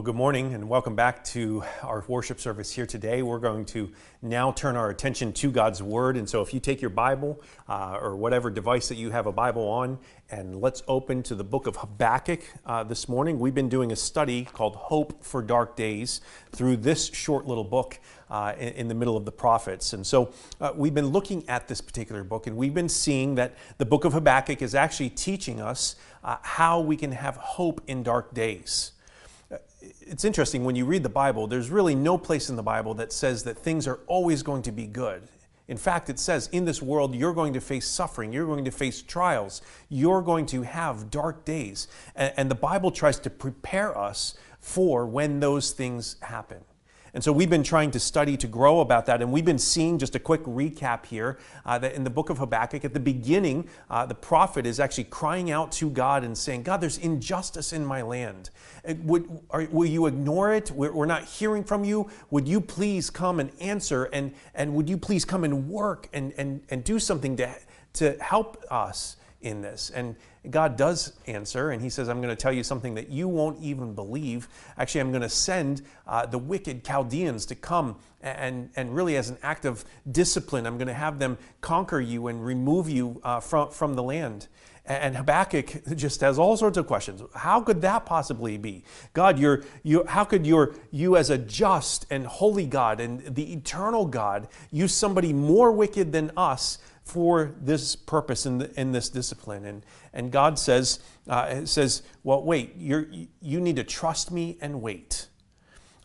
Well, good morning and welcome back to our worship service here today. We're going to now turn our attention to God's Word. And so, if you take your Bible uh, or whatever device that you have a Bible on, and let's open to the book of Habakkuk uh, this morning. We've been doing a study called Hope for Dark Days through this short little book. Uh, in, in, the middle of the prophets. And so uh, we've been looking at this particular book, and we've been seeing that the book of Habakkuk is actually teaching us uh, how we can have hope in dark days it's interesting when you read the Bible, there's really no place in the Bible that says that things are always going to be good. In fact, it says in this world, you're going to face suffering, you're going to face trials, you're going to have dark days. And, the Bible tries to prepare us for when those things happen. And so we've been trying to study to grow about that. And we've been seeing just a quick recap here uh, that in the book of Habakkuk, at the beginning, uh, the prophet is actually crying out to God and saying, God, there's injustice in my land. Would, are, will you ignore it? We're, we're, not hearing from you. Would you please come and answer? And, and would you please come and work and, and, and do something to, to help us in this? And God does answer, and He says, I'm going to tell you something that you won't even believe. Actually, I'm going to send uh, the wicked Chaldeans to come and, and really, as an act of discipline, I'm going to have them conquer you and remove you uh, from, from the land. And Habakkuk just has all sorts of questions. How could that possibly be? God, you're, you, how could your, you, as a just and holy God and the eternal God, use somebody more wicked than us for this purpose in, the, in this discipline. And, and God says, uh, says well, wait, you you need to trust me and wait.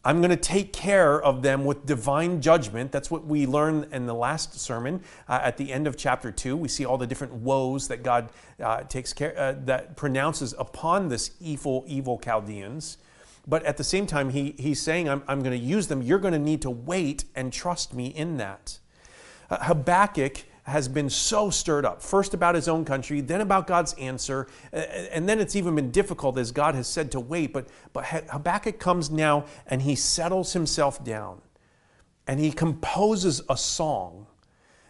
I'm going to take care of them with divine judgment. That's what we learned in the last sermon uh, at the end of chapter 2. We see all the different woes that God uh, takes care, uh, that pronounces upon this evil, evil Chaldeans. But at the same time, he, he's saying, I'm, I'm going to use them. You're going to need to wait and trust me in that. Uh, Habakkuk has been so stirred up, first about his own country, then about God's answer, and then it's even been difficult as God has said to wait. But, but Habakkuk comes now and he settles himself down and he composes a song.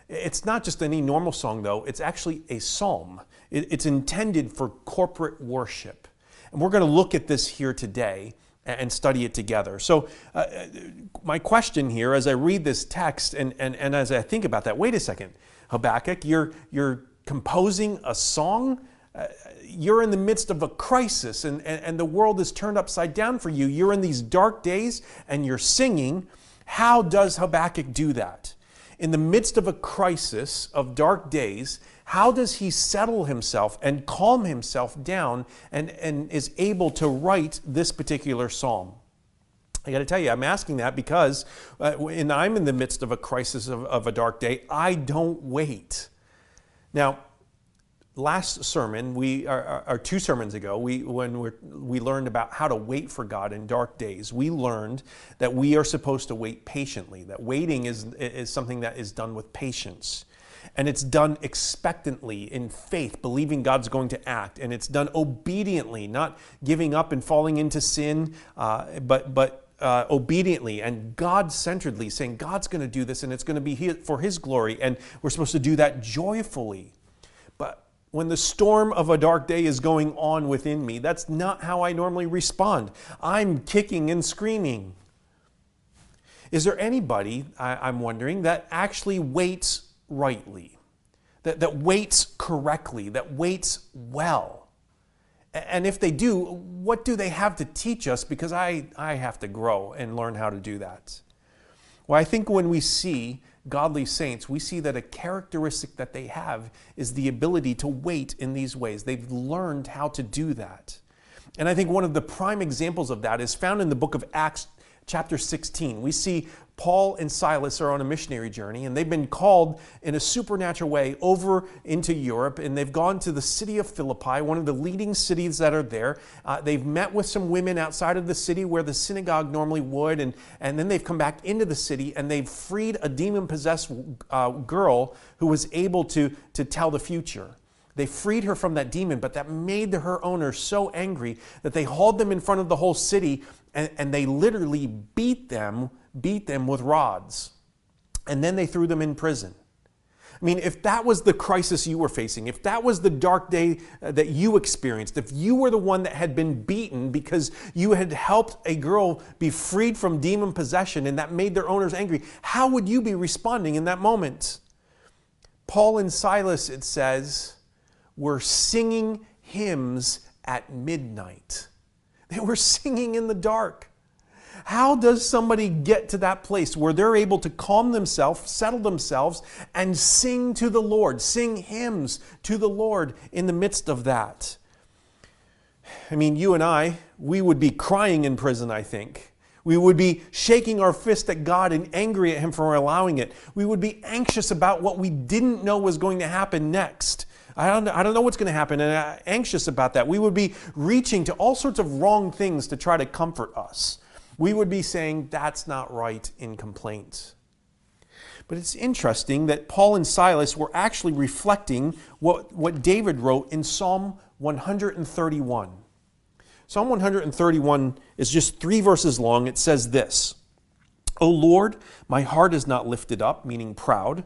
It's not just any normal song, though, it's actually a psalm. It's intended for corporate worship. And we're going to look at this here today and study it together. So, uh, uh, my question here as I read this text and, and, and as I think about that, wait a second. Habakkuk. You're, you're composing a song. Uh, you're in the midst of a crisis and, and, and the world is turned upside down for you. You're in these dark days and you're singing. How does Habakkuk do that? In the midst of a crisis of dark days, how does he settle himself and calm himself down and, and is able to write this particular psalm? I got to tell you, I'm asking that because uh, when I'm in the midst of a crisis of, of a dark day, I don't wait. Now, last sermon, we or, two sermons ago, we when we we learned about how to wait for God in dark days. We learned that we are supposed to wait patiently. That waiting is is something that is done with patience. And it's done expectantly in faith, believing God's going to act. And it's done obediently, not giving up and falling into sin, uh, but, but uh, obediently and God centeredly, saying, God's going to do this and it's going to be for His glory, and we're supposed to do that joyfully. But when the storm of a dark day is going on within me, that's not how I normally respond. I'm kicking and screaming. Is there anybody, I, am wondering, that actually waits rightly, that, that waits correctly, that waits well? And if they do, what do they have to teach us? Because I, I have to grow and learn how to do that. Well, I think when we see godly saints, we see that a characteristic that they have is the ability to wait in these ways. They've learned how to do that. And I think one of the prime examples of that is found in the book of Acts, chapter 16. We see Paul and Silas are on a missionary journey, and they've been called in a supernatural way over into Europe, and they've gone to the city of Philippi, one of the leading cities that are there. Uh, they've met with some women outside of the city where the synagogue normally would, and, and then they've come back into the city and they've freed a demon possessed uh, girl who was able to, to tell the future. They freed her from that demon, but that made her owner so angry that they hauled them in front of the whole city and, and they literally beat them, beat them with rods. And then they threw them in prison. I mean, if that was the crisis you were facing, if that was the dark day uh, that you experienced, if you were the one that had been beaten because you had helped a girl be freed from demon possession and that made their owners angry, how would you be responding in that moment? Paul and Silas, it says, were singing hymns at midnight. They were singing in the dark. How does somebody get to that place where they're able to calm themselves, settle themselves, and sing to the Lord, sing hymns to the Lord in the midst of that? I mean, you and I, we would be crying in prison, I think. We would be shaking our fist at God and angry at Him for allowing it. We would be anxious about what we didn't know was going to happen next. I don't, I don't know what's going to happen, and I'm anxious about that. We would be reaching to all sorts of wrong things to try to comfort us. We would be saying, that's not right in complaint. But it's interesting that Paul and Silas were actually reflecting what, what David wrote in Psalm 131. Psalm 131 is just three verses long. It says this O Lord, my heart is not lifted up, meaning proud.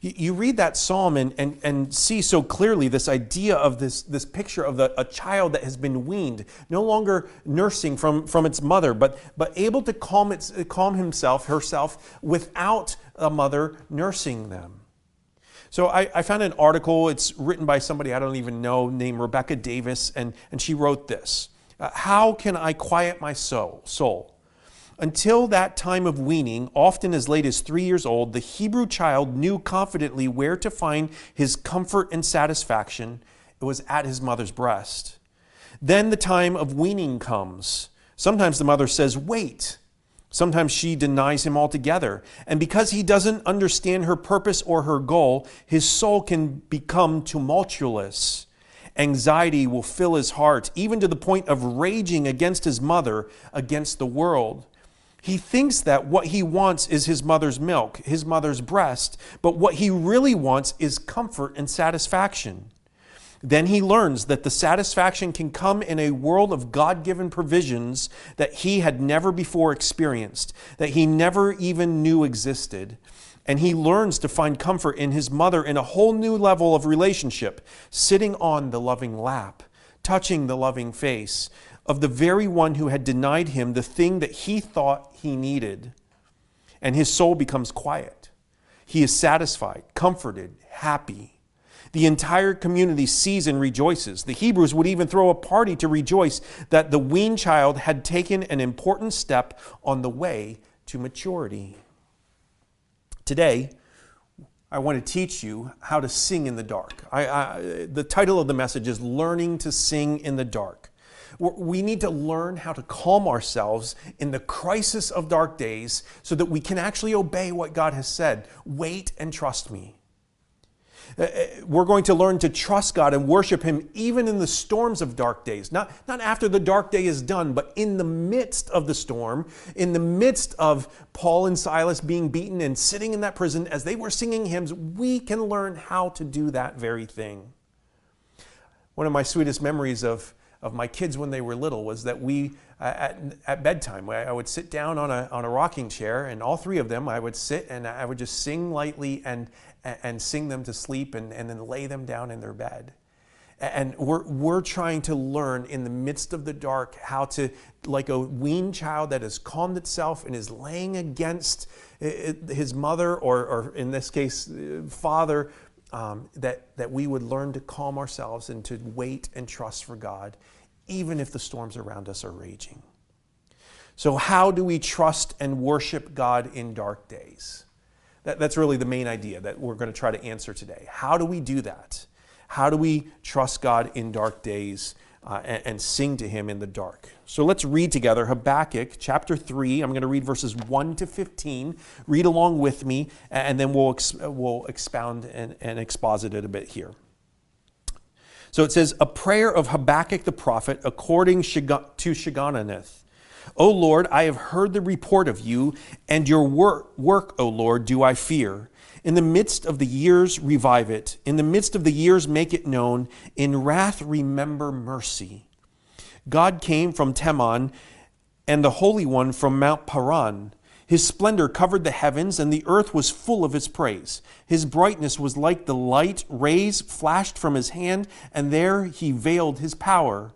You read that psalm and, and, and see so clearly this idea of this, this picture of the, a child that has been weaned, no longer nursing from, from its mother, but, but able to calm, its, calm himself, herself, without a mother nursing them. So I, I, found an article, it's written by somebody I don't even know, named Rebecca Davis, and, and she wrote this uh, How can I quiet my soul? soul? Until that time of weaning, often as late as three years old, the Hebrew child knew confidently where to find his comfort and satisfaction. It was at his mother's breast. Then the time of weaning comes. Sometimes the mother says, Wait. Sometimes she denies him altogether. And because he doesn't understand her purpose or her goal, his soul can become tumultuous. Anxiety will fill his heart, even to the point of raging against his mother, against the world. He thinks that what he wants is his mother's milk, his mother's breast, but what he really wants is comfort and satisfaction. Then he learns that the satisfaction can come in a world of God given provisions that he had never before experienced, that he never even knew existed. And he learns to find comfort in his mother in a whole new level of relationship, sitting on the loving lap, touching the loving face, of the very one who had denied him the thing that he thought he needed. And his soul becomes quiet. He is satisfied, comforted, happy. The entire community sees and rejoices. The Hebrews would even throw a party to rejoice that the weaned child had taken an important step on the way to maturity. Today, I want to teach you how to sing in the dark. I, I, the title of the message is Learning to Sing in the Dark. We need to learn how to calm ourselves in the crisis of dark days so that we can actually obey what God has said. Wait and trust me. Uh, uh, we're going to learn to trust God and worship Him even in the storms of dark days. Not, not after the dark day is done, but in the midst of the storm, in the midst of Paul and Silas being beaten and sitting in that prison as they were singing hymns, we can learn how to do that very thing. One of my sweetest memories of of my kids when they were little was that we, uh, at, at bedtime, I would sit down on a, on a rocking chair, and all three of them, I would sit and I would just sing lightly and, and sing them to sleep and, and then lay them down in their bed. And we're, we're trying to learn in the midst of the dark how to, like a weaned child that has calmed itself and is laying against his mother, or, or in this case, father, um, that, that we would learn to calm ourselves and to wait and trust for God, even if the storms around us are raging. So, how do we trust and worship God in dark days? That, that's really the main idea that we're going to try to answer today. How do we do that? How do we trust God in dark days uh, and, and, sing to Him in the dark? So let's read together Habakkuk chapter 3. I'm going to read verses 1 to 15. Read along with me, and then we'll, we'll expound and, and exposit it a bit here. So it says, A prayer of Habakkuk the prophet according to Shigionoth. O Lord, I have heard the report of you, and your work, work, O Lord, do I fear. In the midst of the years, revive it. In the midst of the years, make it known. In wrath, remember mercy. God came from Teman, and the Holy One from Mount Paran. His splendor covered the heavens, and the earth was full of his praise. His brightness was like the light rays flashed from his hand, and there he veiled his power.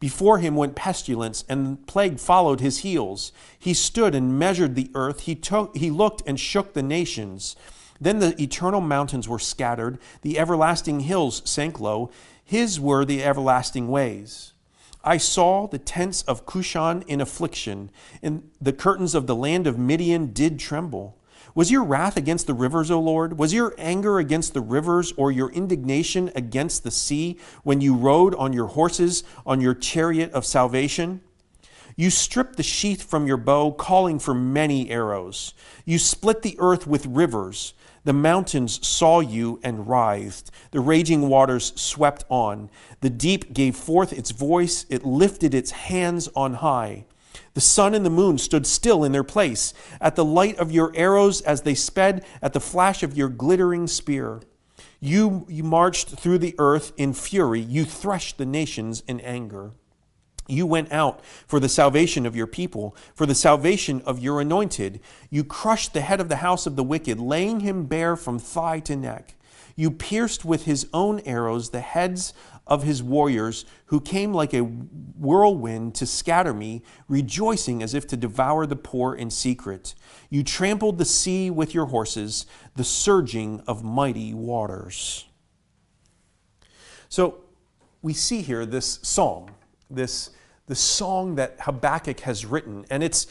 Before him went pestilence, and plague followed his heels. He stood and measured the earth. He, took, he looked and shook the nations. Then the eternal mountains were scattered, the everlasting hills sank low. His were the everlasting ways. I saw the tents of Cushan in affliction, and the curtains of the land of Midian did tremble. Was your wrath against the rivers, O Lord? Was your anger against the rivers, or your indignation against the sea, when you rode on your horses, on your chariot of salvation? You stripped the sheath from your bow, calling for many arrows. You split the earth with rivers. The mountains saw you and writhed. The raging waters swept on. The deep gave forth its voice. It lifted its hands on high. The sun and the moon stood still in their place, at the light of your arrows as they sped, at the flash of your glittering spear. You, you marched through the earth in fury, you threshed the nations in anger. You went out for the salvation of your people, for the salvation of your anointed. You crushed the head of the house of the wicked, laying him bare from thigh to neck. You pierced with his own arrows the heads of his warriors, who came like a whirlwind to scatter me, rejoicing as if to devour the poor in secret. You trampled the sea with your horses, the surging of mighty waters. So we see here this psalm, this the song that Habakkuk has written. And it's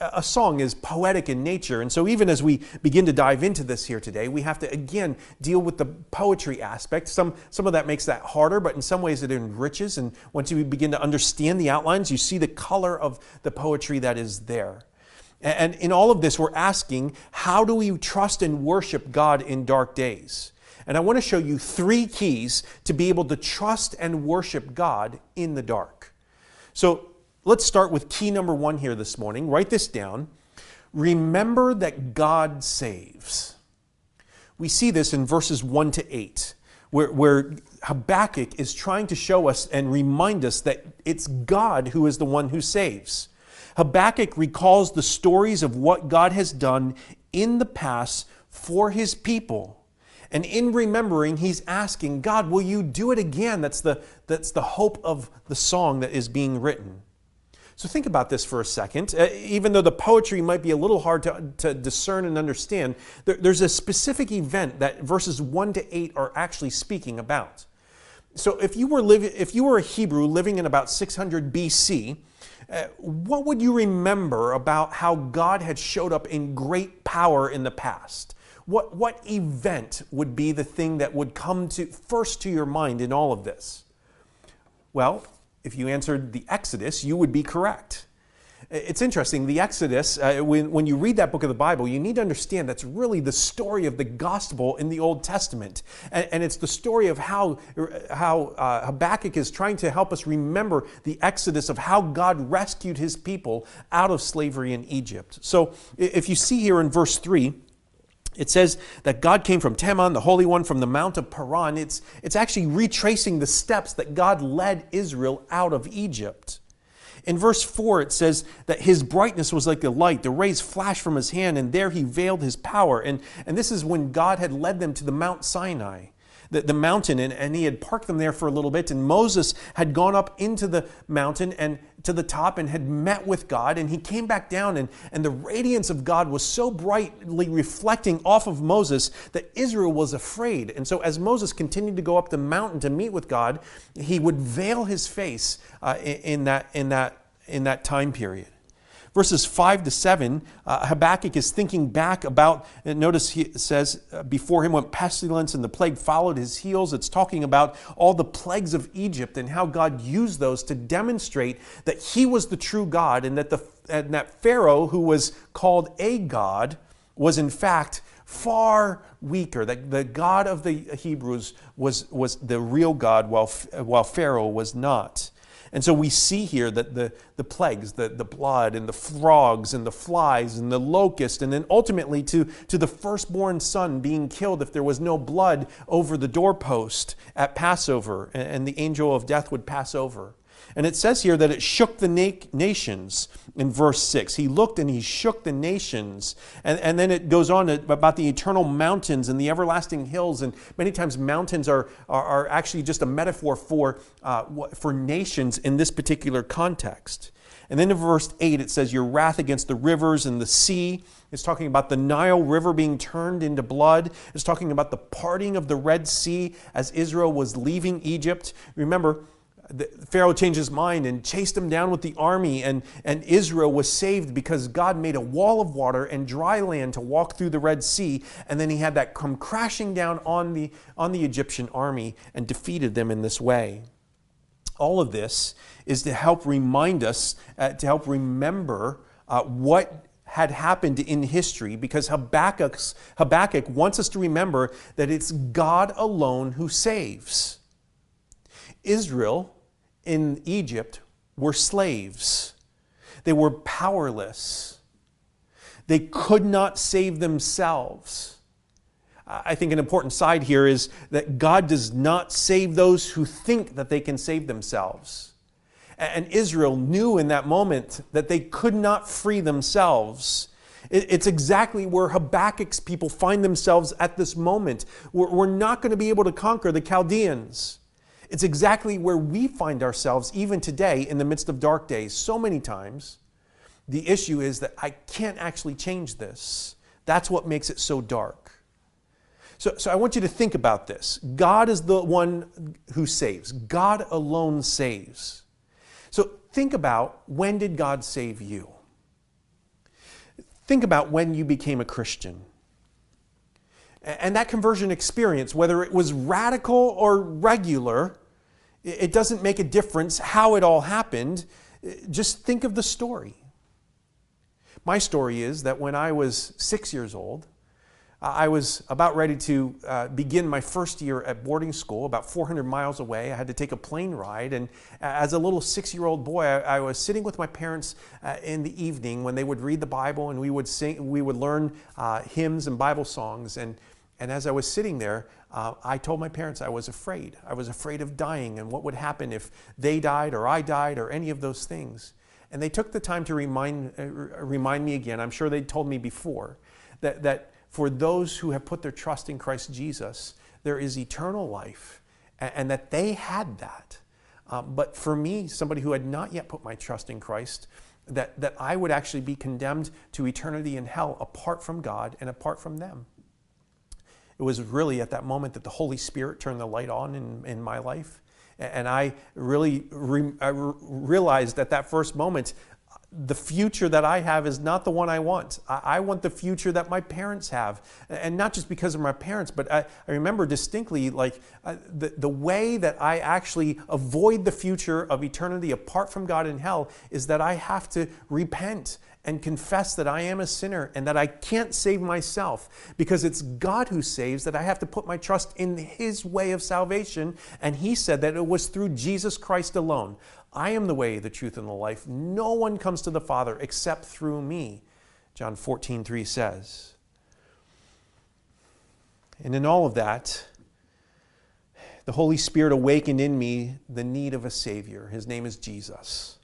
a song is poetic in nature. And so even as we begin to dive into this here today, we have to again deal with the poetry aspect. Some some of that makes that harder, but in some ways it enriches. And once you begin to understand the outlines, you see the color of the poetry that is there. And in all of this, we're asking, how do we trust and worship God in dark days? And I want to show you three keys to be able to trust and worship God in the dark. So let's start with key number one here this morning. Write this down. Remember that God saves. We see this in verses 1 to 8, where, where Habakkuk is trying to show us and remind us that it's God who is the one who saves. Habakkuk recalls the stories of what God has done in the past for his people. And in remembering, he's asking, God, will you do it again? That's the, that's the hope of the song that is being written. So think about this for a second. Uh, even though the poetry might be a little hard to, to discern and understand, there, there's a specific event that verses 1 to 8 are actually speaking about. So if you were, living, if you were a Hebrew living in about 600 BC, uh, what would you remember about how God had showed up in great power in the past? What, what event would be the thing that would come to first to your mind in all of this? Well, if you answered the Exodus, you would be correct. It's interesting, the Exodus, uh, when, when you read that book of the Bible, you need to understand that's really the story of the gospel in the Old Testament. And, and it's the story of how, how uh, Habakkuk is trying to help us remember the Exodus of how God rescued his people out of slavery in Egypt. So if you see here in verse 3, it says that God came from Teman, the Holy One, from the Mount of Paran. It's, it's actually retracing the steps that God led Israel out of Egypt. In verse 4, it says that his brightness was like a light. The rays flashed from his hand, and there he veiled his power. And, and this is when God had led them to the Mount Sinai. The, the mountain and, and he had parked them there for a little bit. And Moses had gone up into the mountain and to the top and had met with God. And he came back down, and, and the radiance of God was so brightly reflecting off of Moses that Israel was afraid. And so, as Moses continued to go up the mountain to meet with God, he would veil his face uh, in, in, that, in, that, in that time period verses 5 to 7, uh, Habakkuk is thinking back about, notice he says, uh, before him went pestilence and the plague followed his heels. It's talking about all the plagues of Egypt and how God used those to demonstrate that he was the true God and that, the, and that Pharaoh, who was called a God, was in fact far weaker. That the God of the Hebrews was, was the real God while, while Pharaoh was not. And so we see here that the, the plagues, the, the blood and the frogs and the flies and the locust, and then ultimately to, to the firstborn son being killed if there was no blood over the doorpost at Passover, and, and the angel of death would pass over. And it says here that it shook the na- nations in verse 6. He looked and he shook the nations. And, and then it goes on about the eternal mountains and the everlasting hills. And many times, mountains are, are, are actually just a metaphor for, uh, for nations in this particular context. And then in verse 8, it says, Your wrath against the rivers and the sea. It's talking about the Nile River being turned into blood. It's talking about the parting of the Red Sea as Israel was leaving Egypt. Remember, Pharaoh changed his mind and chased him down with the army, and, and Israel was saved because God made a wall of water and dry land to walk through the Red Sea, and then he had that come crashing down on the, on the Egyptian army and defeated them in this way. All of this is to help remind us, uh, to help remember uh, what had happened in history because Habakkuk's, Habakkuk wants us to remember that it's God alone who saves. Israel in Egypt were slaves. They were powerless. They could not save themselves. I think an important side here is that God does not save those who think that they can save themselves. And Israel knew in that moment that they could not free themselves. It's exactly where Habakkuk's people find themselves at this moment. We're not going to be able to conquer the Chaldeans. It's exactly where we find ourselves even today in the midst of dark days. So many times, the issue is that I can't actually change this. That's what makes it so dark. So, so I want you to think about this. God is the one who saves, God alone saves. So think about when did God save you? Think about when you became a Christian. And that conversion experience, whether it was radical or regular, it doesn't make a difference how it all happened. Just think of the story. My story is that when I was six years old, I was about ready to uh, begin my first year at boarding school, about 400 miles away. I had to take a plane ride. And as a little six year old boy, I, was sitting with my parents uh, in the evening when they would read the Bible and we would, sing, we would learn uh, hymns and Bible songs. And and as I was sitting there, uh, I told my parents I was afraid. I was afraid of dying and what would happen if they died or I died or any of those things. And they took the time to remind, uh, remind me again, I'm sure they'd told me before, that, that for those who have put their trust in Christ Jesus, there is eternal life and, and that they had that. Um, but for me, somebody who had not yet put my trust in Christ, that, that I would actually be condemned to eternity in hell apart from God and apart from them. It was really at that moment that the Holy Spirit turned the light on in, in my life. And I really re, I realized at that first moment, the future that I have is not the one I want. I, want the future that my parents have. And not just because of my parents, but I, I remember distinctly like uh, the, the way that I actually avoid the future of eternity apart from God in hell is that I have to repent and confess that I am a sinner and that I can't save myself because it's God who saves, that I have to put my trust in His way of salvation. And He said that it was through Jesus Christ alone. I am the way, the truth, and the life. No one comes to the Father except through me, John 14, 3 says. And in all of that, the Holy Spirit awakened in me the need of a Savior. His name is Jesus.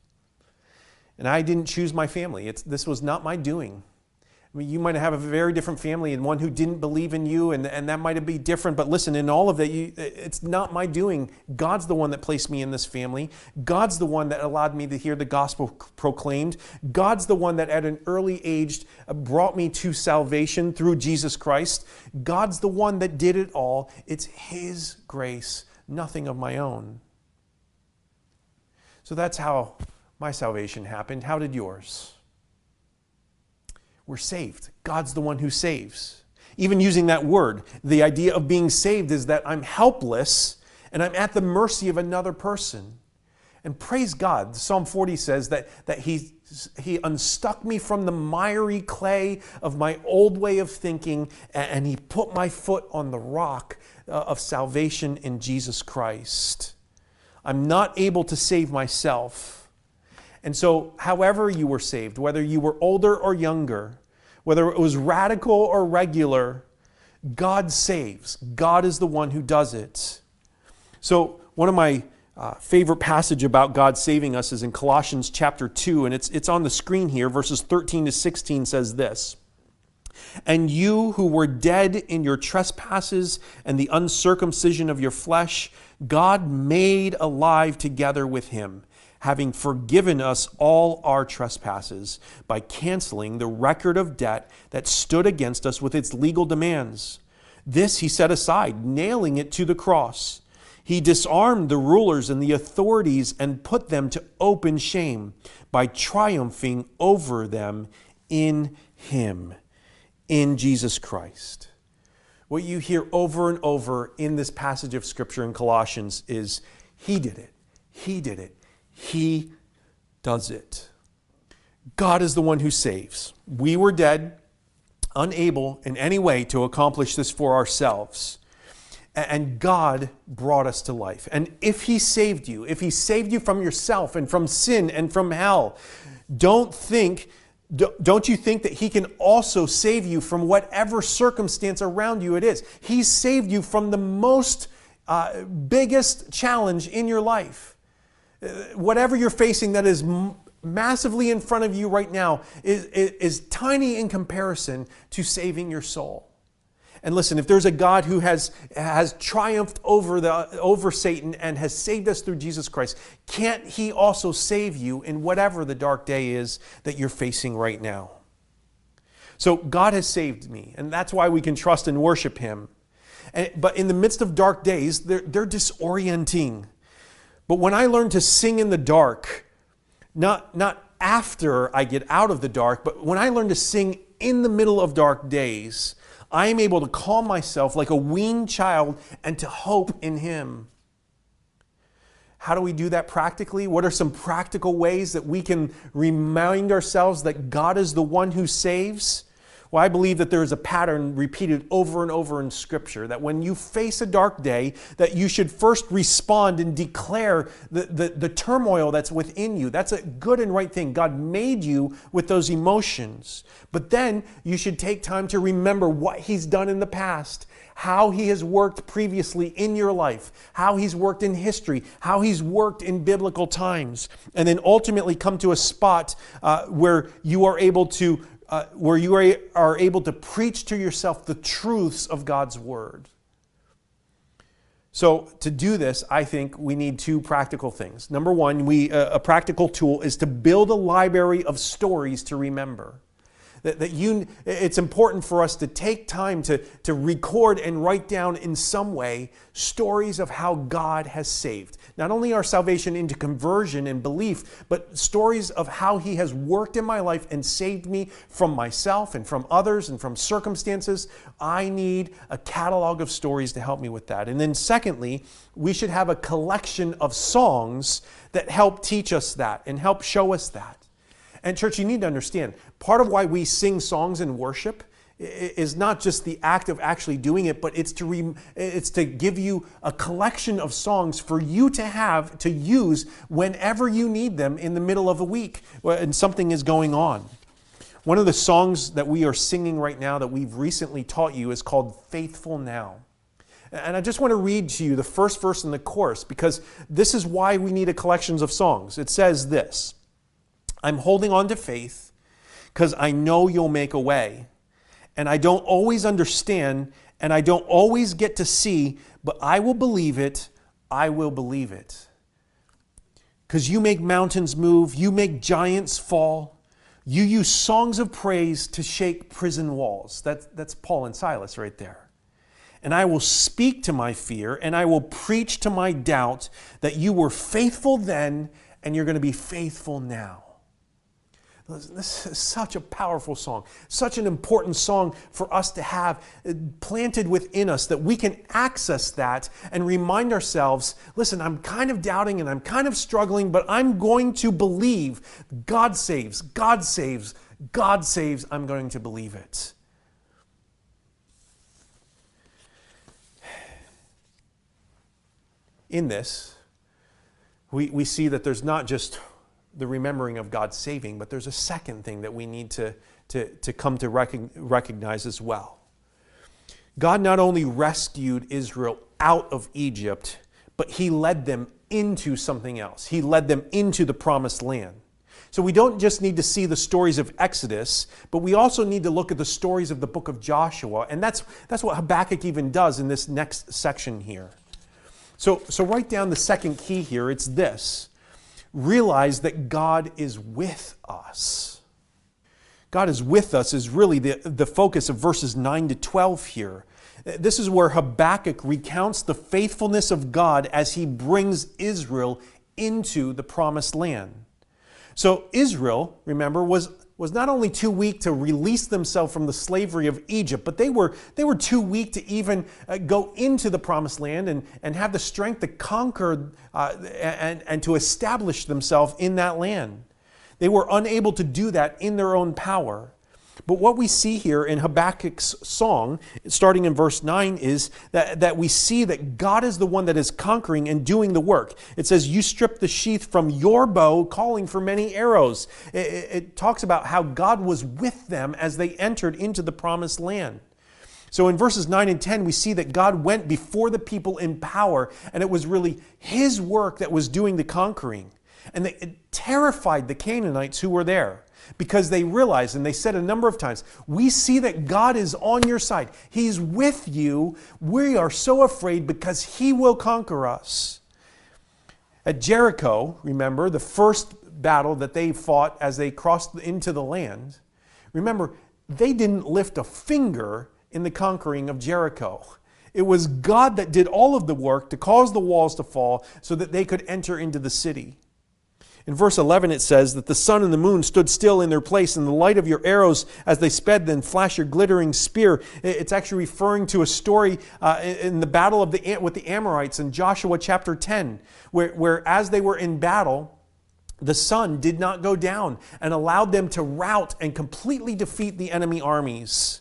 And I didn't choose my family. It's, this was not my doing. I mean, you might have a very different family and one who didn't believe in you, and, and that might be different. But listen, in all of that, you, it's not my doing. God's the one that placed me in this family. God's the one that allowed me to hear the gospel proclaimed. God's the one that at an early age uh, brought me to salvation through Jesus Christ. God's the one that did it all. It's His grace, nothing of my own. So that's how my salvation happened. How did yours? we're saved. God's the one who saves. Even using that word, the idea of being saved is that I'm helpless and I'm at the mercy of another person. And praise God, Psalm 40 says that, that he, he unstuck me from the miry clay of my old way of thinking and He put my foot on the rock uh, of salvation in Jesus Christ. I'm not able to save myself. And so, however you were saved, whether you were older or younger, whether it was radical or regular, God saves. God is the one who does it. So, one of my uh, favorite passage about God saving us is in Colossians chapter 2, and it's, it's on the screen here. Verses 13 to 16 says this And you who were dead in your trespasses and the uncircumcision of your flesh, God made alive together with him having forgiven us all our trespasses by canceling the record of debt that stood against us with its legal demands. This he set aside, nailing it to the cross. He disarmed the rulers and the authorities and put them to open shame by triumphing over them in him, in Jesus Christ. What you hear over and over in this passage of Scripture in Colossians is He did it. He did it. He does it. God is the one who saves. We were dead, unable in any way to accomplish this for ourselves. And God brought us to life. And if He saved you, if He saved you from yourself and from sin and from hell, don't think, don't you think that He can also save you from whatever circumstance around you it is? He saved you from the most uh, biggest challenge in your life whatever you're facing that is massively in front of you right now is, is, is, tiny in comparison to saving your soul. And listen, if there's a God who has, has triumphed over, the, over Satan and has saved us through Jesus Christ, can't he also save you in whatever the dark day is that you're facing right now? So God has saved me, and that's why we can trust and worship him. And, but in the midst of dark days, they're, they're disorienting. But when I learn to sing in the dark, not, not after I get out of the dark, but when I learn to sing in the middle of dark days, I am able to calm myself like a weaned child and to hope in Him. How do we do that practically? What are some practical ways that we can remind ourselves that God is the one who saves? Well, I believe that there is a pattern repeated over and over in Scripture that when you face a dark day, that you should first respond and declare the, the, the, turmoil that's within you. That's a good and right thing. God made you with those emotions. But then you should take time to remember what He's done in the past, how He has worked previously in your life, how He's worked in history, how He's worked in biblical times, and then ultimately come to a spot uh, where you are able to uh, where you are, are able to preach to yourself the truths of God's Word. So, to do this, I think we need two practical things. Number one, we, uh, a practical tool is to build a library of stories to remember. That, that you, it's important for us to take time to, to record and write down in some way stories of how God has saved. Not only our salvation into conversion and belief, but stories of how He has worked in my life and saved me from myself and from others and from circumstances. I need a catalog of stories to help me with that. And then, secondly, we should have a collection of songs that help teach us that and help show us that. And, church, you need to understand part of why we sing songs in worship is not just the act of actually doing it, but it's to, re, it's to give you a collection of songs for you to have to use whenever you need them in the middle of a week and something is going on. One of the songs that we are singing right now that we've recently taught you is called Faithful Now. And I just want to read to you the first verse in the chorus because this is why we need a collection of songs. It says this I'm holding on to faith because I know you'll make a way. And I don't always understand and I don't always get to see, but I will believe it. I will believe it. Because you make mountains move, you make giants fall, you use songs of praise to shake prison walls. That's, that's Paul and Silas right there. And I will speak to my fear, and I will preach to my doubt that you were faithful then, and you're going to be faithful now. This is such a powerful song, such an important song for us to have planted within us that we can access that and remind ourselves listen, I'm kind of doubting and I'm kind of struggling, but I'm going to believe God saves, God saves, God saves. I'm going to believe it. In this, we, we see that there's not just the remembering of God's saving, but there's a second thing that we need to, to, to come to recognize as well. God not only rescued Israel out of Egypt, but He led them into something else. He led them into the promised land. So we don't just need to see the stories of Exodus, but we also need to look at the stories of the book of Joshua. And that's, that's what Habakkuk even does in this next section here. So, so write down the second key here. It's this realize that God is with us. God is with us is really the, the focus of verses 9 to 12 here. This is where Habakkuk recounts the faithfulness of God as he brings Israel into the promised land. So, Israel, remember, was was not only too weak to release themselves from the slavery of Egypt, but they were, they were too weak to even uh, go into the promised land and, and have the strength to conquer uh, and, and to establish themselves in that land. They were unable to do that in their own power. But what we see here in Habakkuk's song, starting in verse 9, is that, that we see that God is the one that is conquering and doing the work. It says, You strip the sheath from your bow, calling for many arrows. It, it, it talks about how God was with them as they entered into the promised land. So in verses 9 and 10, we see that God went before the people in power, and it was really His work that was doing the conquering. And it terrified the Canaanites who were there because they realized, and they said a number of times, We see that God is on your side. He's with you. We are so afraid because He will conquer us. At Jericho, remember, the first battle that they fought as they crossed into the land, remember, they didn't lift a finger in the conquering of Jericho. It was God that did all of the work to cause the walls to fall so that they could enter into the city. In verse 11, it says that the sun and the moon stood still in their place, and the light of your arrows as they sped, then flash your glittering spear. It's actually referring to a story uh, in the battle of the, with the Amorites in Joshua chapter 10, where, where as they were in battle, the sun did not go down and allowed them to rout and completely defeat the enemy armies.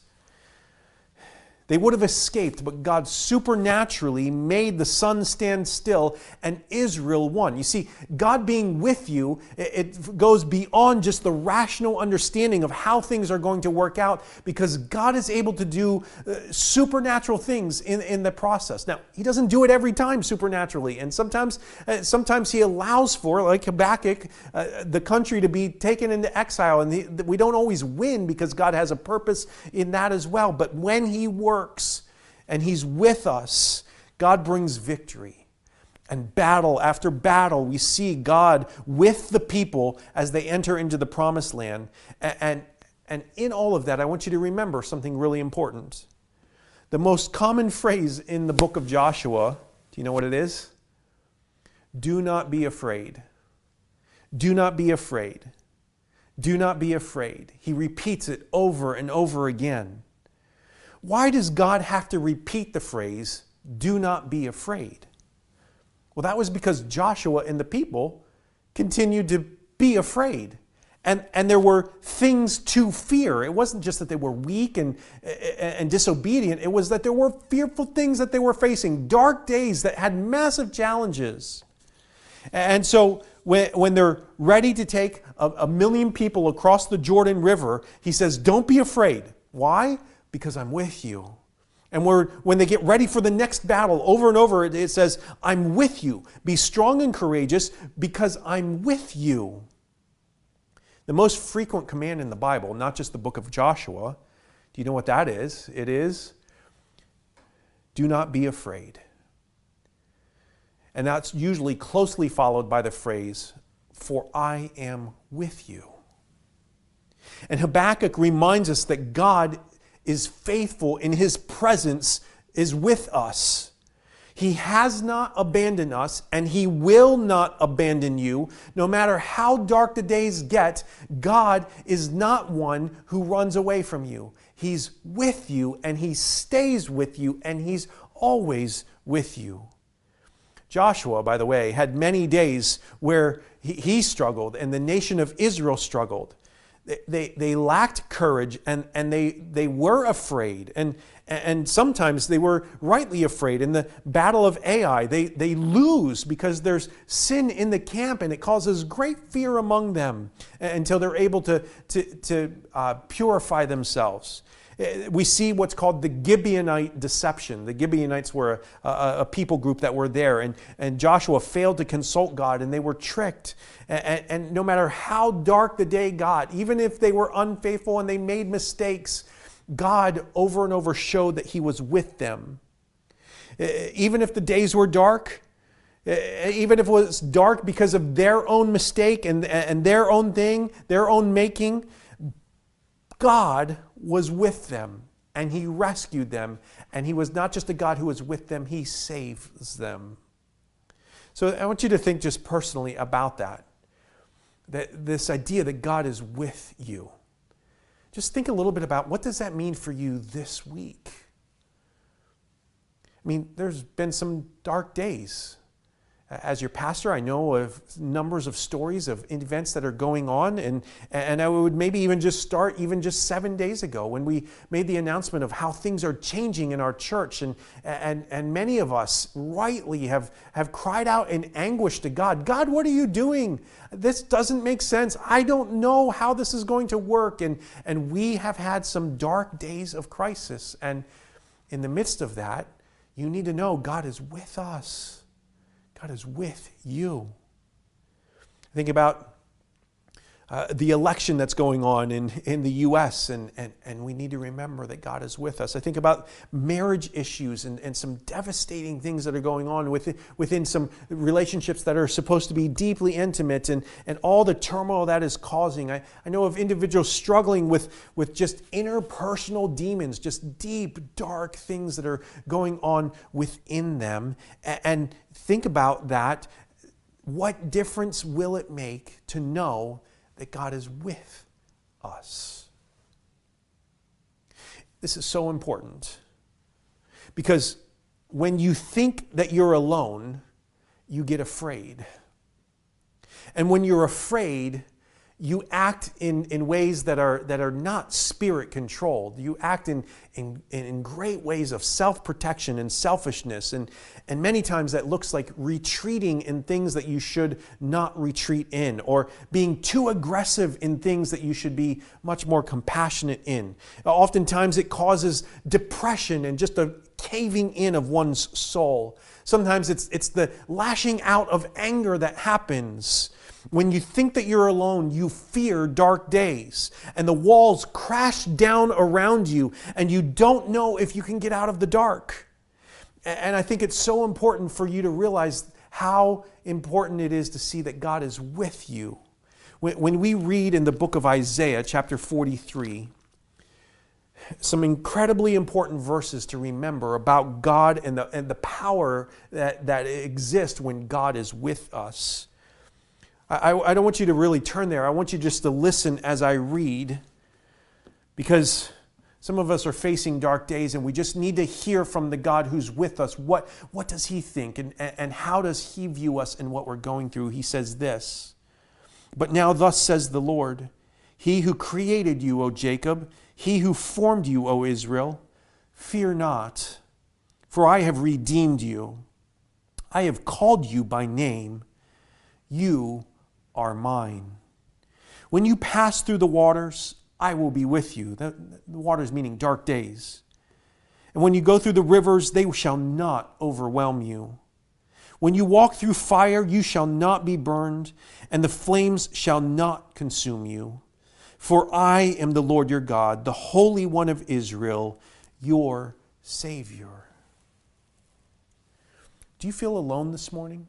They would have escaped, but God supernaturally made the sun stand still and Israel won. You see, God being with you, it goes beyond just the rational understanding of how things are going to work out because God is able to do uh, supernatural things in, in the process. Now, He doesn't do it every time supernaturally, and sometimes, uh, sometimes He allows for, like Habakkuk, uh, the country to be taken into exile, and we don't always win because God has a purpose in that as well. But when He works, works and He's with us, God brings victory. And battle after battle, we see God with the people as they enter into the promised land. And, and, and in all of that, I want you to remember something really important. The most common phrase in the book of Joshua, do you know what it is? Do not be afraid. Do not be afraid. Do not be afraid. He repeats it over and over again. Why does God have to repeat the phrase, do not be afraid? Well, that was because Joshua and the people continued to be afraid. And, and there were things to fear. It wasn't just that they were weak and, and disobedient, it was that there were fearful things that they were facing, dark days that had massive challenges. And so when, when they're ready to take a, a million people across the Jordan River, he says, Don't be afraid. Why? Because I'm with you. And when they get ready for the next battle, over and over, it says, I'm with you. Be strong and courageous because I'm with you. The most frequent command in the Bible, not just the book of Joshua, do you know what that is? It is do not be afraid. And that's usually closely followed by the phrase, for I am with you. And Habakkuk reminds us that God is faithful in his presence is with us. He has not abandoned us and he will not abandon you. No matter how dark the days get, God is not one who runs away from you. He's with you and he stays with you and he's always with you. Joshua, by the way, had many days where he, struggled and the nation of Israel struggled they, they lacked courage and, and they, they were afraid. And, and sometimes they were rightly afraid. In the battle of Ai, they, they lose because there's sin in the camp and it causes great fear among them until they're able to, to, to uh, purify themselves. Uh, we see what's called the Gibeonite deception. The Gibeonites were a, a, a, people group that were there, and, and Joshua failed to consult God, and they were tricked. And, and no matter how dark the day got, even if they were unfaithful and they made mistakes, God over and over showed that He was with them. Uh, even if the days were dark, even if it was dark because of their own mistake and, and their own thing, their own making, God was with them and he rescued them. And he was not just a God who was with them, he saves them. So I want you to think just personally about that. That this idea that God is with you. Just think a little bit about what does that mean for you this week? I mean, there's been some dark days as your pastor, I know of numbers of stories of events that are going on, and, and I would maybe even just start even just seven days ago when we made the announcement of how things are changing in our church. And, and, and many of us rightly have, have cried out in anguish to God God, what are you doing? This doesn't make sense. I don't know how this is going to work. And, and we have had some dark days of crisis. And in the midst of that, you need to know God is with us. God is with you. Think about uh, the election that's going on in, in the U.S., and, and, and we need to remember that God is with us. I think about marriage issues and, and some devastating things that are going on within, within some relationships that are supposed to be deeply intimate and, and all the turmoil that is causing. I, I know of individuals struggling with, with just interpersonal demons, just deep, dark things that are going on within them. And think about that. What difference will it make to know that God is with us. This is so important because when you think that you're alone, you get afraid. And when you're afraid, you act in, in ways that are, that are not spirit controlled. You act in, in, in great ways of self protection and selfishness. And, and many times that looks like retreating in things that you should not retreat in, or being too aggressive in things that you should be much more compassionate in. Oftentimes it causes depression and just a caving in of one's soul. Sometimes it's, it's the lashing out of anger that happens. When you think that you're alone, you fear dark days, and the walls crash down around you, and you don't know if you can get out of the dark. And I think it's so important for you to realize how important it is to see that God is with you. When we read in the book of Isaiah, chapter 43, some incredibly important verses to remember about God and the, and the power that, that exists when God is with us. I, I don't want you to really turn there. I want you just to listen as I read because some of us are facing dark days and we just need to hear from the God who's with us. What, what does He think and, and how does He view us and what we're going through? He says this But now, thus says the Lord He who created you, O Jacob, He who formed you, O Israel, fear not, for I have redeemed you. I have called you by name. You are mine. When you pass through the waters, I will be with you. The, the waters meaning dark days. And when you go through the rivers, they shall not overwhelm you. When you walk through fire, you shall not be burned, and the flames shall not consume you. For I am the Lord your God, the Holy One of Israel, your Savior. Do you feel alone this morning?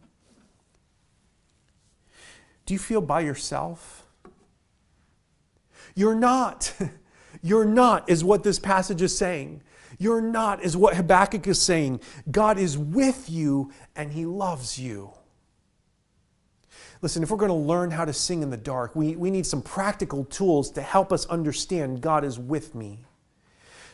Do you feel by yourself? You're not. You're not, is what this passage is saying. You're not, is what Habakkuk is saying. God is with you and he loves you. Listen, if we're going to learn how to sing in the dark, we, we need some practical tools to help us understand God is with me.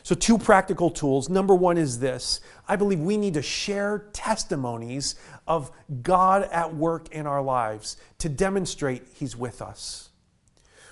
So, two practical tools. Number one is this I believe we need to share testimonies of God at work in our lives to demonstrate He's with us.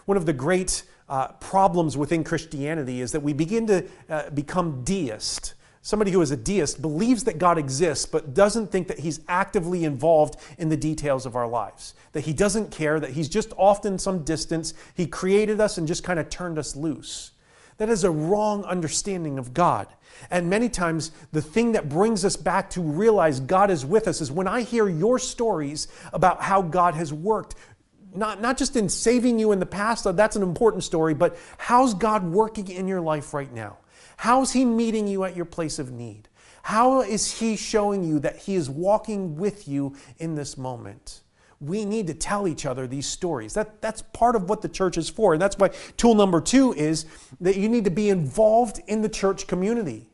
One of the great uh, problems within Christianity is that we begin to uh, become deist. Somebody who is a deist believes that God exists, but doesn't think that He's actively involved in the details of our lives. That He doesn't care, that He's just off in some distance. He created us and just kind of turned us loose. That is a wrong understanding of God. And many times, the thing that brings us back to realize God is with us is when I hear your stories about how God has worked not, not just in saving you in the past, that's an important story, but how's God working in your life right now? How's He meeting you at your place of need? How is He showing you that He is walking with you in this moment? We need to tell each other these stories. That, that's part of what the church is for. And that's why tool number two is that you need to be involved in the church community.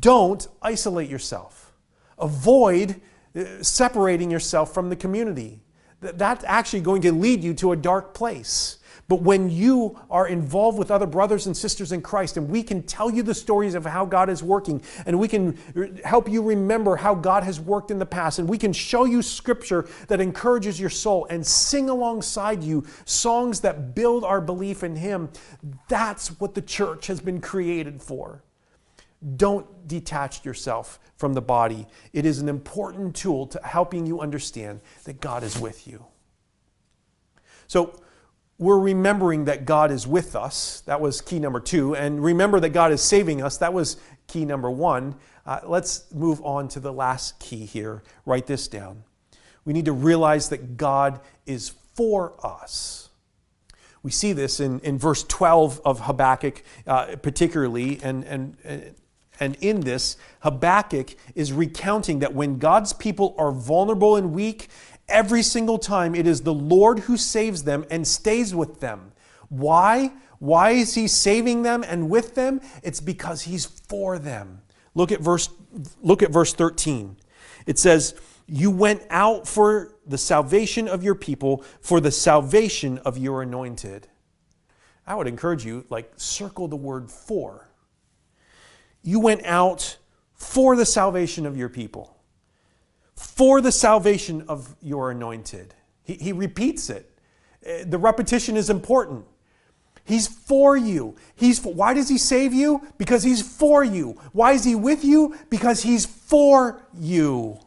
Don't isolate yourself, avoid uh, separating yourself from the community that's actually going to lead you to a dark place. But when you are involved with other brothers and sisters in Christ, and we can tell you the stories of how God is working, and we can help you remember how God has worked in the past, and we can show you scripture that encourages your soul and sing alongside you songs that build our belief in Him, that's what the church has been created for. Don't detach yourself from the body. It is an important tool to helping you understand that God is with you. So, we're remembering that God is with us. That was key number two. And remember that God is saving us. That was key number one. Uh, let's move on to the last key here. Write this down. We need to realize that God is for us. We see this in, in verse 12 of Habakkuk, uh, particularly, and, and, and and in this, Habakkuk is recounting that when God's people are vulnerable and weak, every single time it is the Lord who saves them and stays with them. Why? Why is he saving them and with them? It's because he's for them. Look at verse look at verse 13. It says, "You went out for the salvation of your people, for the salvation of your anointed." I would encourage you like circle the word for you went out for the salvation of your people, for the salvation of your anointed. He, he repeats it. Uh, the repetition is important. He's for you. He's for, why does he save you? Because he's for you. Why is he with you? Because he's for you.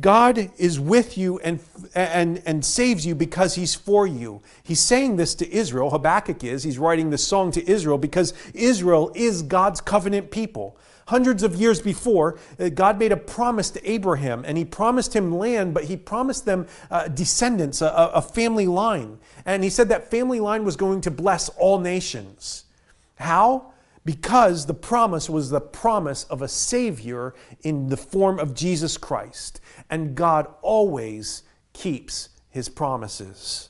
God is with you and, and, and saves you because he's for you. He's saying this to Israel. Habakkuk is. He's writing this song to Israel because Israel is God's covenant people. Hundreds of years before, uh, God made a promise to Abraham, and he promised him land, but he promised them uh, descendants, a, a family line. And he said that family line was going to bless all nations. How? because the promise was the promise of a Savior in the form of Jesus Christ. And God always keeps his promises.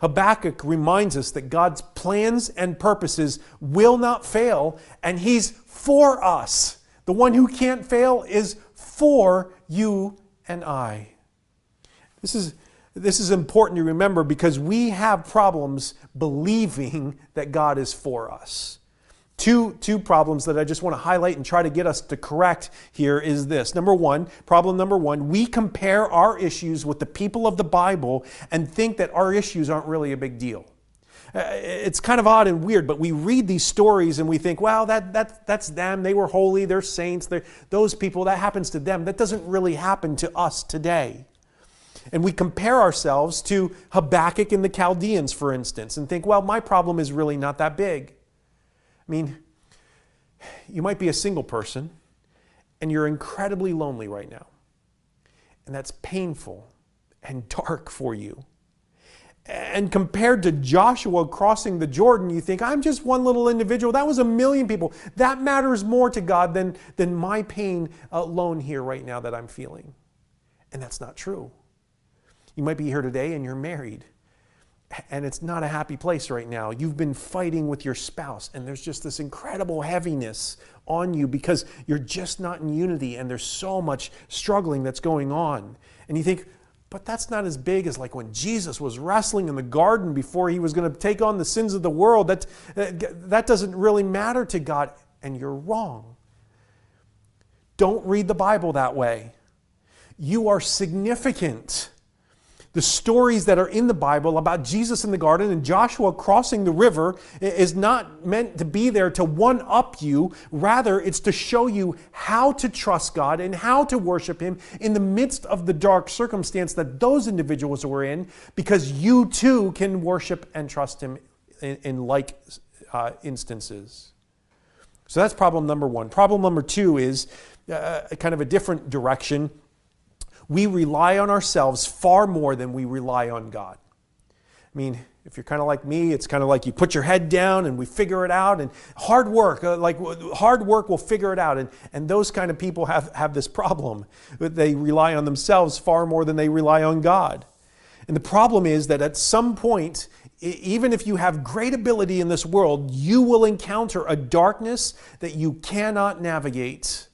Habakkuk reminds us that God's plans and purposes will not fail, and he's for us. The one who can't fail is for you and I. This is, this is important to remember because we have problems believing that God is for us. Two, two problems that I just want to highlight and try to get us to correct here is this. Number one, problem number one, we compare our issues with the people of the Bible and think that our issues aren't really a big deal. Uh, it's kind of odd and weird, but we read these stories and we think, wow, that, that, that's them. They were holy, they're saints, they're, those people, that happens to them. That doesn't really happen to us today. And we compare ourselves to Habakkuk and the Chaldeans, for instance, and think, well, my problem is really not that big. I mean, you might be a single person and you're incredibly lonely right now. And that's painful and dark for you. And compared to Joshua crossing the Jordan, you think, I'm just one little individual. That was a million people. That matters more to God than, than my pain alone here right now that I'm feeling. And that's not true. You might be here today and you're married, and it's not a happy place right now. You've been fighting with your spouse, and there's just this incredible heaviness on you because you're just not in unity, and there's so much struggling that's going on. And you think, but that's not as big as like when Jesus was wrestling in the garden before he was going to take on the sins of the world. That, uh, that doesn't really matter to God, and you're wrong. Don't read the Bible that way. You are significant the stories that are in the Bible about Jesus in the garden and Joshua crossing the river is not meant to be there to one up you. Rather, it's to show you how to trust God and how to worship Him in the midst of the dark circumstance that those individuals were in, because you too can worship and trust Him in, in like uh, instances. So that's problem number one. Problem number two is uh, kind of a different direction we rely on ourselves far more than we rely on God. I mean, if you're kind of like me, it's kind of like you put your head down and we figure it out, and hard work, uh, like hard work will figure it out. And, and those kind of people have, have this problem. They rely on themselves far more than they rely on God. And the problem is that at some point, even if you have great ability in this world, you will encounter a darkness that you cannot navigate.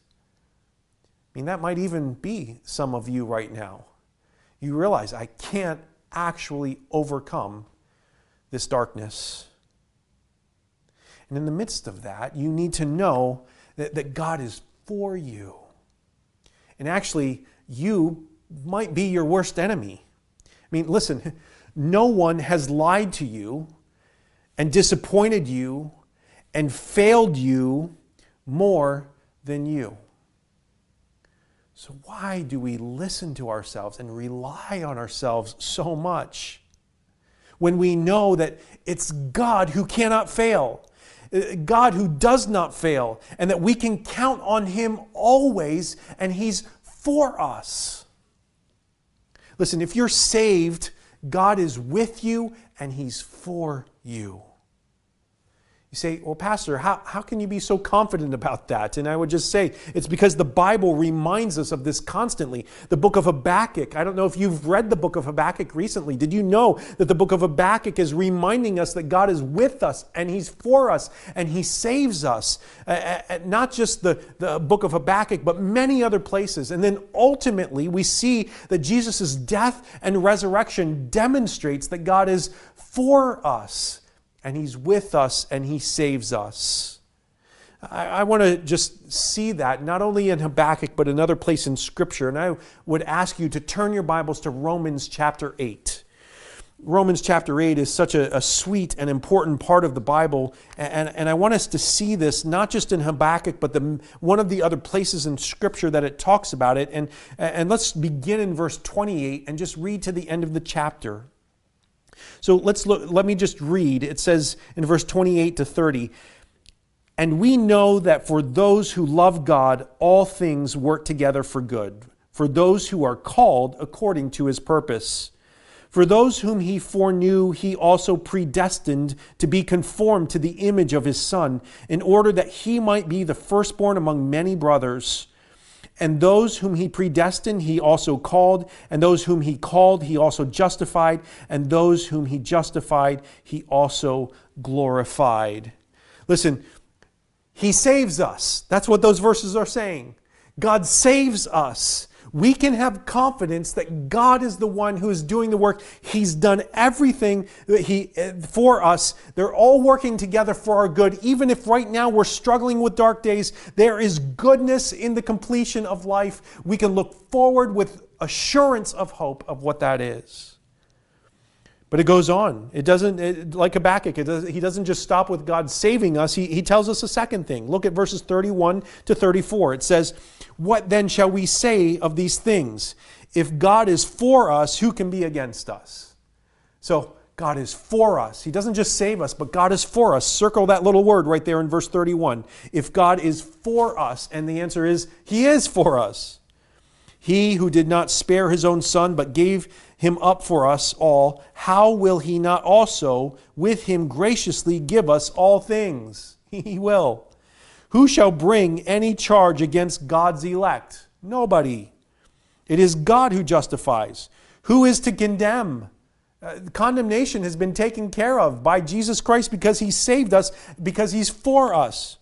I mean, that might even be some of you right now. You realize I can't actually overcome this darkness. And in the midst of that, you need to know that, that God is for you. And actually, you might be your worst enemy. I mean, listen, no one has lied to you and disappointed you and failed you more than you. So, why do we listen to ourselves and rely on ourselves so much when we know that it's God who cannot fail? Uh, God who does not fail, and that we can count on Him always, and He's for us. Listen, if you're saved, God is with you and He's for you. You say, well, Pastor, how, how can you be so confident about that? And I would just say, it's because the Bible reminds us of this constantly. The book of Habakkuk, I don't know if you've read the book of Habakkuk recently. Did you know that the book of Habakkuk is reminding us that God is with us and He's for us and He saves us? Uh, uh, not just the, the book of Habakkuk, but many other places. And then ultimately, we see that Jesus' death and resurrection demonstrates that God is for us and He's with us and He saves us. I, I want to just see that not only in Habakkuk, but another place in Scripture. And I would ask you to turn your Bibles to Romans chapter 8. Romans chapter 8 is such a, a, sweet and important part of the Bible. And, and I want us to see this not just in Habakkuk, but the, one of the other places in Scripture that it talks about it. And, and let's begin in verse 28 and just read to the end of the chapter. So let's look, let me just read. It says in verse 28 to 30, and we know that for those who love God, all things work together for good, for those who are called according to his purpose. For those whom he foreknew, he also predestined to be conformed to the image of his Son, in order that he might be the firstborn among many brothers. And those whom he predestined, he also called. And those whom he called, he also justified. And those whom he justified, he also glorified. Listen, he saves us. That's what those verses are saying. God saves us we can have confidence that God is the one who is doing the work. He's done everything he, eh, for us. They're all working together for our good. Even if right now we're struggling with dark days, there is goodness in the completion of life. We can look forward with assurance of hope of what that is. But it goes on. It doesn't, it, like Habakkuk, does, he doesn't just stop with God saving us. He, he tells us a second thing. Look at verses 31 to 34. It says, What then shall we say of these things? If God is for us, who can be against us? So, God is for us. He doesn't just save us, but God is for us. Circle that little word right there in verse 31. If God is for us, and the answer is, He is for us. He who did not spare his own son, but gave him up for us all, how will he not also with him graciously give us all things? He will. Who shall bring any charge against God's elect? Nobody. It is God who justifies. Who is to condemn? Uh, condemnation has been taken care of by Jesus Christ because he saved us, because he's for us.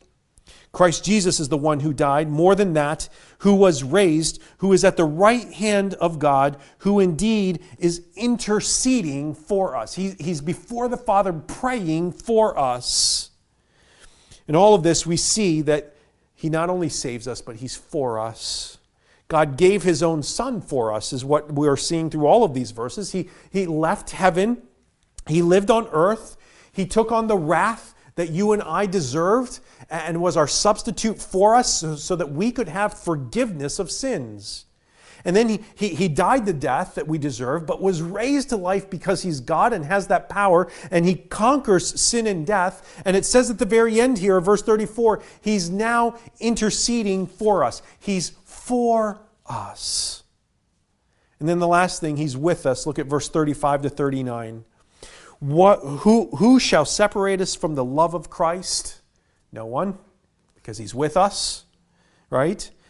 Christ Jesus is the one who died, more than that, who was raised, who is at the right hand of God, who indeed is interceding for us. He, he's before the Father praying for us. In all of this, we see that He not only saves us, but He's for us. God gave His own Son for us, is what we are seeing through all of these verses. He, he left heaven, He lived on earth, He took on the wrath that you and I deserved and was our substitute for us so, so that we could have forgiveness of sins. And then he, he, he died the death that we deserve, but was raised to life because he's God and has that power, and he conquers sin and death. And it says at the very end here, verse 34, he's now interceding for us. He's for us. And then the last thing, he's with us. Look at verse 35 to 39. What, who, who shall separate us from the love of Christ? No one, because he's with us, right?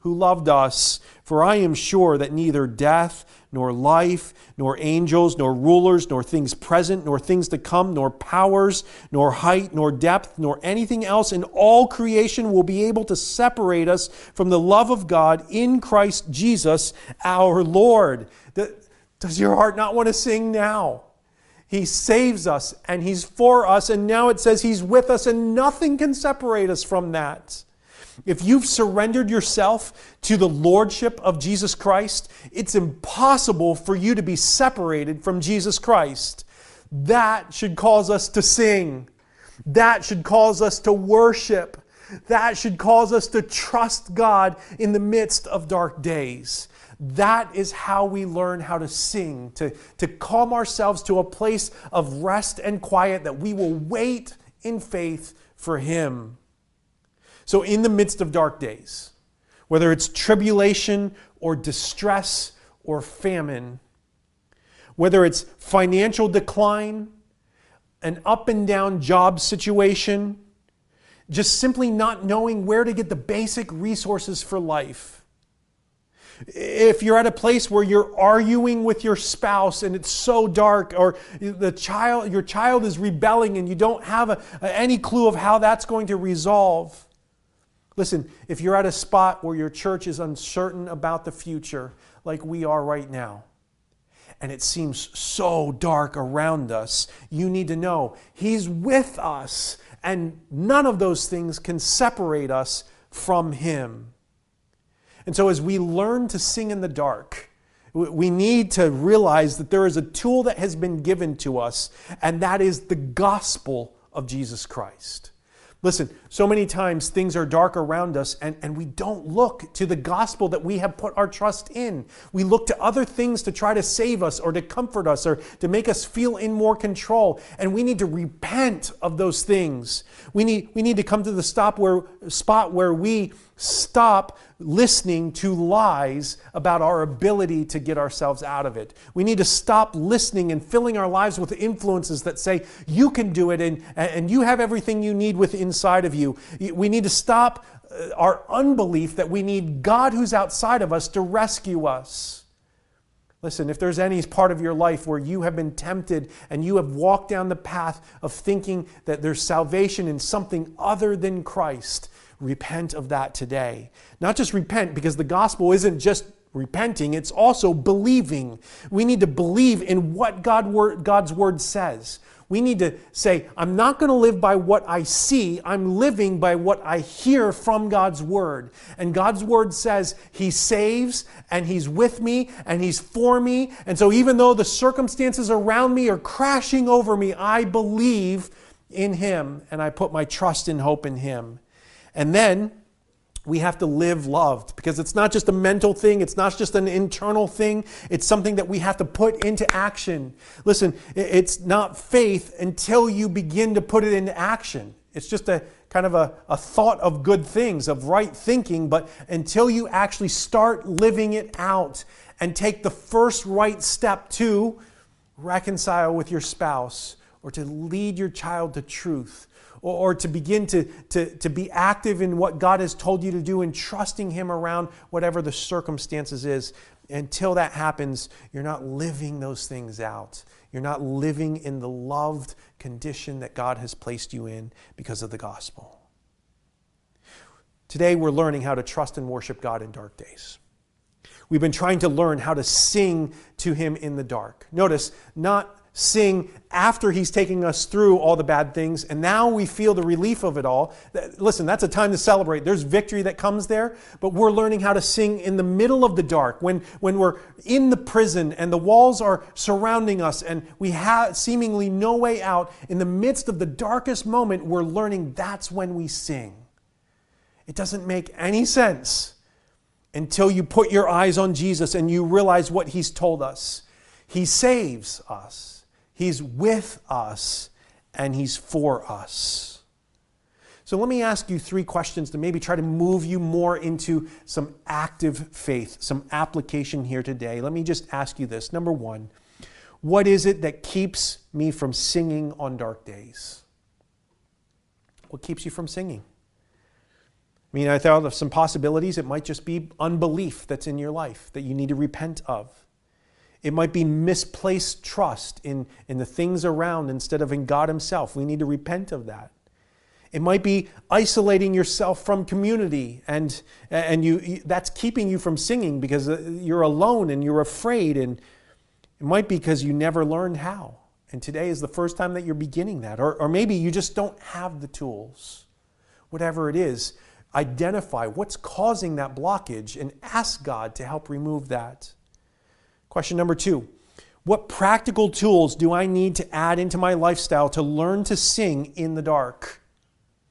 who loved us. For I am sure that neither death, nor life, nor angels, nor rulers, nor things present, nor things to come, nor powers, nor height, nor depth, nor anything else in all creation will be able to separate us from the love of God in Christ Jesus our Lord. Does your heart not want to sing now? He saves us and He's for us, and now it says He's with us, and nothing can separate us from that. If you've surrendered yourself to the Lordship of Jesus Christ, it's impossible for you to be separated from Jesus Christ. That should cause us to sing. That should cause us to worship. That should cause us to trust God in the midst of dark days. That is how we learn how to sing, to, to calm ourselves to a place of rest and quiet that we will wait in faith for Him. So, in the midst of dark days, whether it's tribulation or distress or famine, whether it's financial decline, an up and down job situation, just simply not knowing where to get the basic resources for life. If you're at a place where you're arguing with your spouse and it's so dark, or the child, your child is rebelling and you don't have a, any clue of how that's going to resolve, Listen, if you're at a spot where your church is uncertain about the future, like we are right now, and it seems so dark around us, you need to know He's with us, and none of those things can separate us from Him. And so, as we learn to sing in the dark, we need to realize that there is a tool that has been given to us, and that is the gospel of Jesus Christ. Listen, so many times things are dark around us and, and we don't look to the gospel that we have put our trust in. We look to other things to try to save us or to comfort us or to make us feel in more control. And we need to repent of those things. We need, we need to come to the stop where, spot where we stop listening to lies about our ability to get ourselves out of it. We need to stop listening and filling our lives with influences that say, you can do it and, and you have everything you need with inside of you. We need to stop uh, our unbelief that we need God who's outside of us to rescue us. Listen, if there's any part of your life where you have been tempted and you have walked down the path of thinking that there's salvation in something other than Christ, repent of that today. Not just repent, because the gospel isn't just repenting, it's also believing. We need to believe in what God God's word says. We need to say, I'm not going to live by what I see, I'm living by what I hear from God's word. And God's word says He saves and He's with me and He's for me. And so even though the circumstances around me are crashing over me, I believe in Him and I put my trust and hope in Him. And then we have to live loved because it's not just a mental thing, it's not just an internal thing, it's something that we have to put into action. Listen, it's not faith until you begin to put it into action. It's just a kind of a, a thought of good things, of right thinking, but until you actually start living it out and take the first right step to reconcile with your spouse or to lead your child to truth or, or, to begin to, to, to be active in what God has told you to do and trusting Him around whatever the circumstances is. Until that happens, you're not living those things out. You're not living in the loved condition that God has placed you in because of the gospel. Today, we're learning how to trust and worship God in dark days. We've been trying to learn how to sing to Him in the dark. Notice, not sing after he's taking us through all the bad things, and now we feel the relief of it all. Listen, that's a time to celebrate. There's victory that comes there, but we're learning how to sing in the middle of the dark, when, when we're in the prison and the walls are surrounding us and we have seemingly no way out. In the midst of the darkest moment, we're learning that's when we sing. It doesn't make any sense until you put your eyes on Jesus and you realize what he's told us. He saves us. He's with us and He's for us. So let me ask you three questions to maybe try to move you more into some active faith, some application here today. Let me just ask you this. Number one, what is it that keeps me from singing on dark days? What keeps you from singing? I mean, I thought of some possibilities. It might just be unbelief that's in your life that you need to repent of. It might be misplaced trust in, in the things around instead of in God Himself. We need to repent of that. It might be isolating yourself from community, and, and you, that's keeping you from singing because uh, you're alone and you're afraid. And it might be because you never learned how. And today is the first time that you're beginning that. Or, or maybe you just don't have the tools. Whatever it is, identify what's causing that blockage and ask God to help remove that. Question number two What practical tools do I need to add into my lifestyle to learn to sing in the dark?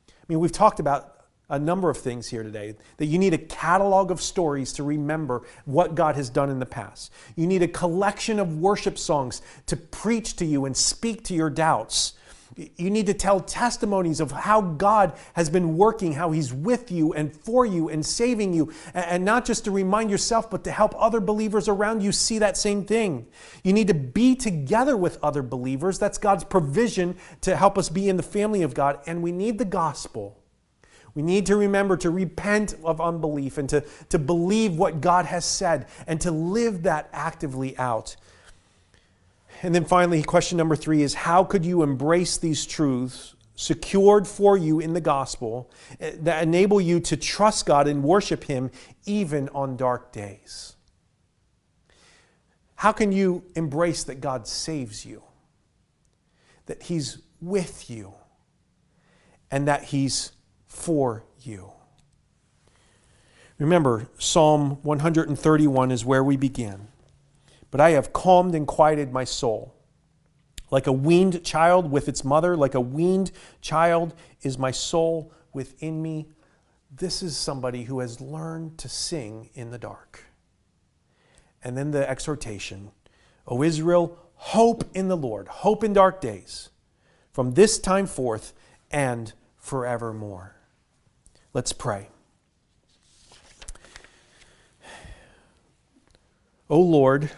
I mean, we've talked about a number of things here today. That you need a catalog of stories to remember what God has done in the past. You need a collection of worship songs to preach to you and speak to your doubts. You need to tell testimonies of how God has been working, how He's with you and for you and saving you. And not just to remind yourself, but to help other believers around you see that same thing. You need to be together with other believers. That's God's provision to help us be in the family of God. And we need the gospel. We need to remember to repent of unbelief and to, to believe what God has said and to live that actively out. And then finally, question number three is how could you embrace these truths secured for you in the gospel eh, that enable you to trust God and worship Him even on dark days? How can you embrace that God saves you, that He's with you, and that He's for you? Remember, Psalm 131 is where we begin. But I have calmed and quieted my soul. Like a weaned child with its mother, like a weaned child is my soul within me. This is somebody who has learned to sing in the dark. And then the exhortation O Israel, hope in the Lord, hope in dark days, from this time forth and forevermore. Let's pray. O Lord,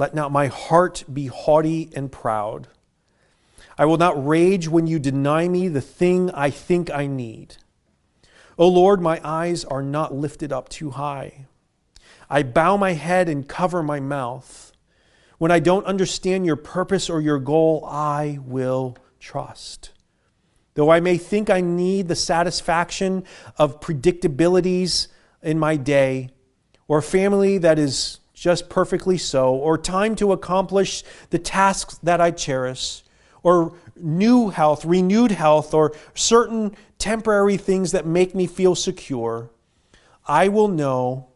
let not my heart be haughty and proud. I will not rage when you deny me the thing I think I need. O Lord, my eyes are not lifted up too high. I bow my head and cover my mouth. When I don't understand your purpose or your goal, I will trust. Though I may think I need the satisfaction of predictabilities in my day, or a family that is just perfectly so, or time to accomplish the tasks that I cherish, or new health, renewed health, or certain temporary things that make me feel secure, I will know,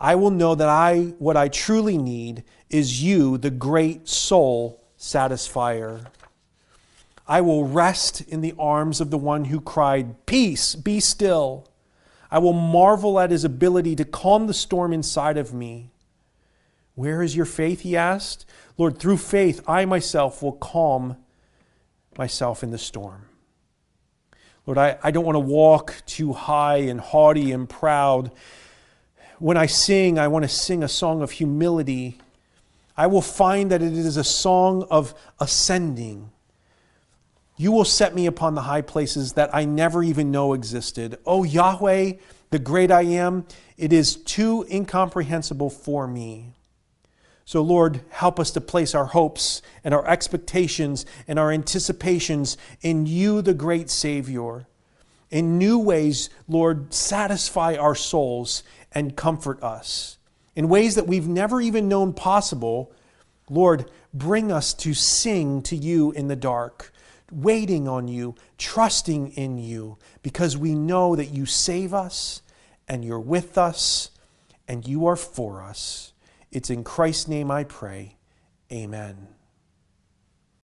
I will know that I what I truly need is you, the great soul satisfier. I will rest in the arms of the one who cried, Peace, be still. I will marvel at his ability to calm the storm inside of me. Where is your faith? He asked. Lord, through faith, I myself will calm myself in the storm. Lord, I, I don't want to walk too high and haughty and proud. When I sing, I want to sing a song of humility. I will find that it is a song of ascending. You will set me upon the high places that I never even know existed. O oh, Yahweh, the great I am, it is too incomprehensible for me. So, Lord, help us to place our hopes and our expectations and our anticipations in you, the great Savior. In new ways, Lord, satisfy our souls and comfort us. In ways that we've never even known possible, Lord, bring us to sing to you in the dark, waiting on you, trusting in you, because we know that you save us and you're with us and you are for us. It's in Christ's name I pray. Amen.